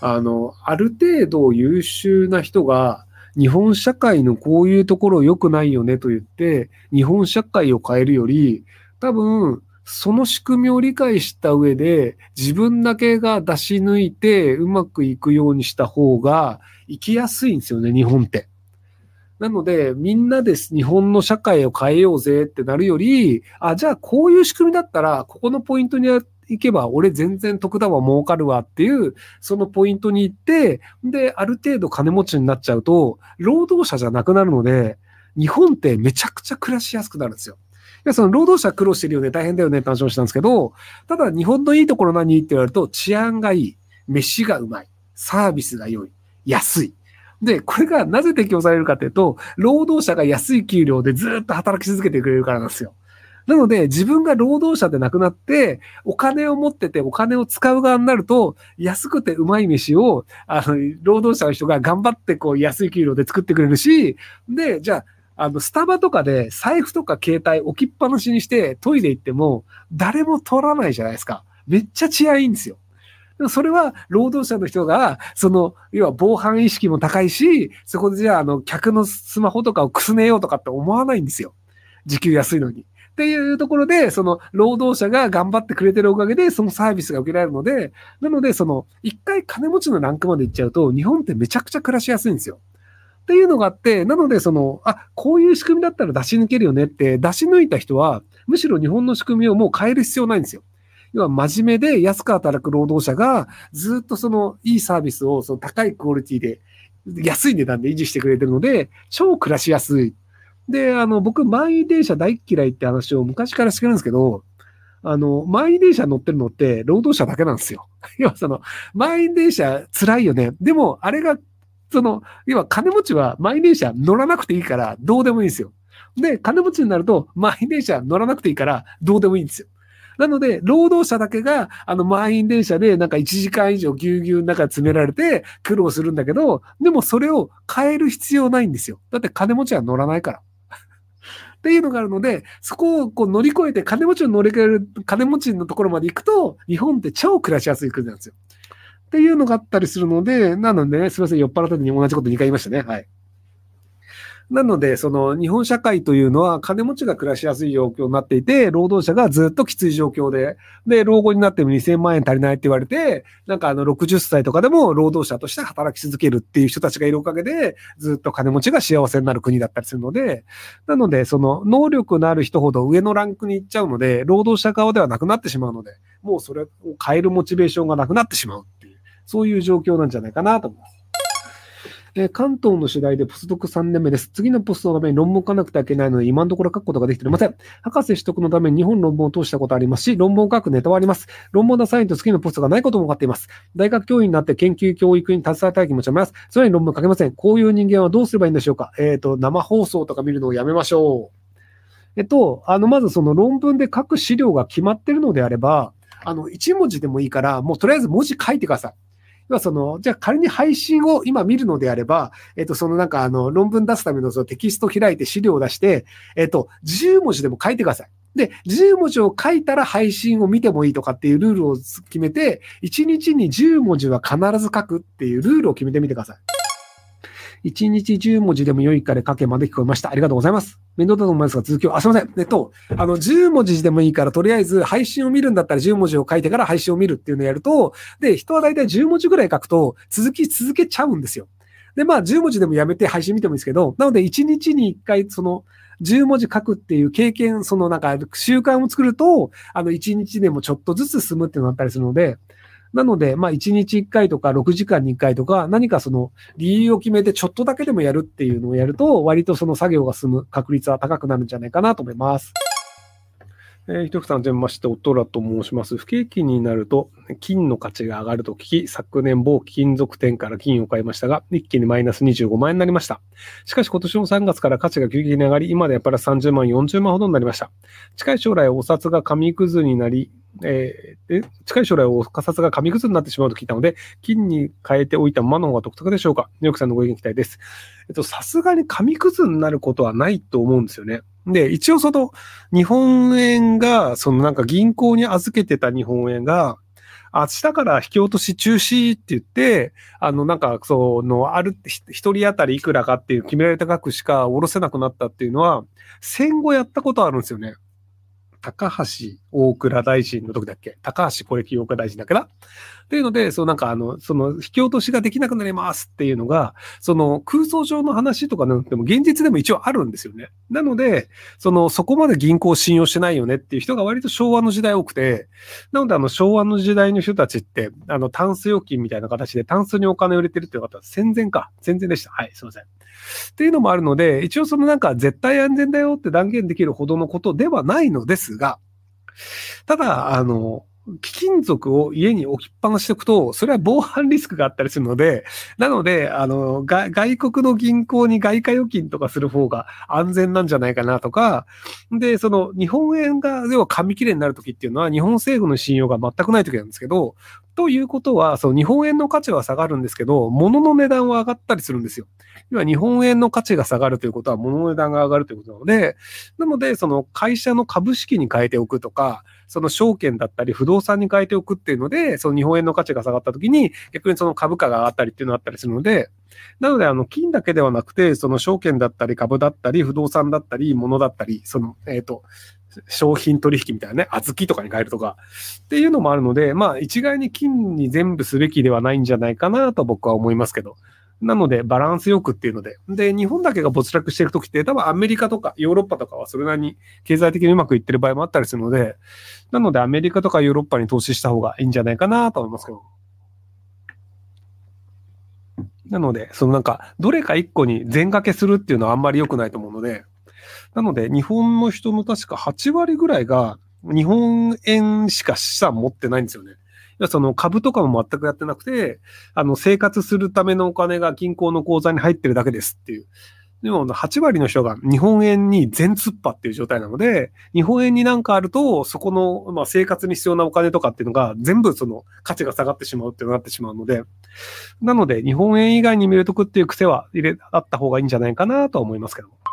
あの、ある程度優秀な人が、日本社会のこういうところ良くないよねと言って、日本社会を変えるより、多分、その仕組みを理解した上で、自分だけが出し抜いてうまくいくようにした方が生きやすいんですよね、日本って。なので、みんなです、日本の社会を変えようぜってなるより、あ、じゃあこういう仕組みだったら、ここのポイントに行けば、俺全然得だわ、儲かるわっていう、そのポイントに行って、で、ある程度金持ちになっちゃうと、労働者じゃなくなるので、日本ってめちゃくちゃ暮らしやすくなるんですよ。いや、その労働者苦労してるよね、大変だよねって話をしたんですけど、ただ日本のいいところ何って言われると、治安がいい、飯がうまい、サービスが良い、安い。で、これがなぜ適用されるかというと、労働者が安い給料でずっと働き続けてくれるからなんですよ。なので、自分が労働者でなくなって、お金を持っててお金を使う側になると、安くてうまい飯を、あの、労働者の人が頑張ってこう安い給料で作ってくれるし、で、じゃあ、あの、スタバとかで財布とか携帯置きっぱなしにしてトイレ行っても、誰も取らないじゃないですか。めっちゃ治安いいんですよ。それは労働者の人が、その、要は防犯意識も高いし、そこでじゃあ、あの、客のスマホとかをくすねようとかって思わないんですよ。時給安いのに。っていうところで、その、労働者が頑張ってくれてるおかげで、そのサービスが受けられるので、なので、その、一回金持ちのランクまで行っちゃうと、日本ってめちゃくちゃ暮らしやすいんですよ。っていうのがあって、なので、その、あ、こういう仕組みだったら出し抜けるよねって、出し抜いた人は、むしろ日本の仕組みをもう変える必要ないんですよ。要は真面目で安く働く労働者が、ずっとそのいいサービスをその高いクオリティで、安い値段で維持してくれてるので、超暮らしやすい。で、あの、僕、満員電車大嫌いって話を昔からしてるんですけど、あの、満員電車乗ってるのって労働者だけなんですよ。要はその、満員電車辛いよね。でも、あれが、その、要は金持ちは満員電車乗らなくていいからどうでもいいんですよ。で、金持ちになると満員電車乗らなくていいからどうでもいいんですよ。なので、労働者だけが、あの、満員電車でなんか1時間以上ぎゅうぎゅうの中詰められて苦労するんだけど、でもそれを変える必要ないんですよ。だって金持ちは乗らないから。っていうのがあるので、そこをこう乗り越えて金持ちを乗り越える、金持ちのところまで行くと、日本って超暮らしやすい国なんですよ。っていうのがあったりするので、なのでね、すみません、酔っ払った時に同じこと2回言いましたね。はい。なので、その日本社会というのは金持ちが暮らしやすい状況になっていて、労働者がずっときつい状況で、で、老後になっても2000万円足りないって言われて、なんかあの60歳とかでも労働者として働き続けるっていう人たちがいるおかげで、ずっと金持ちが幸せになる国だったりするので、なので、その能力のある人ほど上のランクに行っちゃうので、労働者側ではなくなってしまうので、もうそれを変えるモチベーションがなくなってしまうっていう、そういう状況なんじゃないかなと思います。えー、関東の次第でポスドク3年目です。次のポストのために論文を書かなくてはいけないので、今のところ書くことができておりません。博士取得のために日本論文を通したことありますし、論文を書くネタはあります。論文のサインと次のポストがないことも分かっています。大学教員になって研究教育に携わりたい気持ちもあります。それに論文書けません。こういう人間はどうすればいいんでしょうかえっ、ー、と、生放送とか見るのをやめましょう。えっと、あの、まずその論文で書く資料が決まってるのであれば、あの、1文字でもいいから、もうとりあえず文字書いてください。要はその、じゃあ仮に配信を今見るのであれば、えっと、そのなんかあの、論文出すためのそのテキスト開いて資料を出して、えっと、10文字でも書いてください。で、10文字を書いたら配信を見てもいいとかっていうルールを決めて、1日に10文字は必ず書くっていうルールを決めてみてください。1日10文字でも良いから書けまで聞こえました。ありがとうございます。面倒だと思いますが、続きを。あ、すいません。えっと、あの、10文字でもいいから、とりあえず配信を見るんだったら10文字を書いてから配信を見るっていうのをやると、で、人は大体10文字ぐらい書くと、続き続けちゃうんですよ。で、まあ、10文字でもやめて配信見てもいいですけど、なので、1日に1回、その、10文字書くっていう経験、そのなんか習慣を作ると、あの1日でもちょっとずつ進むっていうのがあったりするので、なので、まあ、1日1回とか6時間に1回とか、何かその理由を決めてちょっとだけでもやるっていうのをやると、割とその作業が進む確率は高くなるんじゃないかなと思います。えー、ひとくさん、はじめまして、おとらと申します。不景気になると、金の価値が上がると聞き、昨年某金属店から金を買いましたが、一気にマイナス25万円になりました。しかし今年の3月から価値が急激に上がり、今でやっぱり30万、40万ほどになりました。近い将来、お札が紙くずになり、えー、近い将来、お札が紙くずになってしまうと聞いたので、金に変えておいたままの方が独特でしょうか？ニューヨークさんのご意見期待です。えっと、さすがに紙くずになることはないと思うんですよね。で、一応その、日本円が、そのなんか銀行に預けてた日本円が、明日から引き落とし中止って言って、あの、なんか、その、ある、一人当たりいくらかっていう決められた額しか下ろせなくなったっていうのは、戦後やったことあるんですよね。高橋大蔵大臣の時だっけ？高橋小力大蔵大臣だっけな？っていうので、そうなんかあの、その引き落としができなくなりますっていうのが、その空想上の話とかなくても現実でも一応あるんですよね。なので、その、そこまで銀行を信用してないよねっていう人が割と昭和の時代多くて、なのであの昭和の時代の人たちって、あの、タンス預金みたいな形でタンスにお金を入れてるっていう方は戦前か。戦前でした。はい、すいません。っていうのもあるので、一応そのなんか絶対安全だよって断言できるほどのことではないのですが、ただ、あの、貴金属を家に置きっぱなしておくと、それは防犯リスクがあったりするので、なので、あの、外国の銀行に外貨預金とかする方が安全なんじゃないかなとか、で、その日本円が、要は紙切れになるときっていうのは、日本政府の信用が全くないときなんですけど、ということは、その日本円の価値は下がるんですけど、物の値段は上がったりするんですよ。要は日本円の価値が下がるということは物の値段が上がるということなので、なので、その会社の株式に変えておくとか、その証券だったり不動産に変えておくっていうので、その日本円の価値が下がった時に、逆にその株価が上がったりっていうのがあったりするので、なので、あの、金だけではなくて、その証券だったり株だったり不動産だったり物だったり、その、えっ、と、商品取引みたいなね、小豆とかに変えるとか、っていうのもあるので、まあ一概に金に全部すべきではないんじゃないかなと僕は思いますけど。なので、バランスよくっていうので。で、日本だけが没落していくときって、多分アメリカとかヨーロッパとかはそれなりに経済的にうまくいってる場合もあったりするので、なのでアメリカとかヨーロッパに投資した方がいいんじゃないかなと思いますけど。なので、そのなんか、どれか一個に全掛けするっていうのはあんまり良くないと思うので、なので、日本の人の確か8割ぐらいが、日本円しか資産持ってないんですよね。その株とかも全くやってなくて、あの、生活するためのお金が銀行の口座に入ってるだけですっていう。でも、8割の人が日本円に全突破っていう状態なので、日本円になんかあると、そこの、まあ、生活に必要なお金とかっていうのが全部その価値が下がってしまうってうなってしまうので、なので、日本円以外に見るとくっていう癖は入れ、あった方がいいんじゃないかなと思いますけども。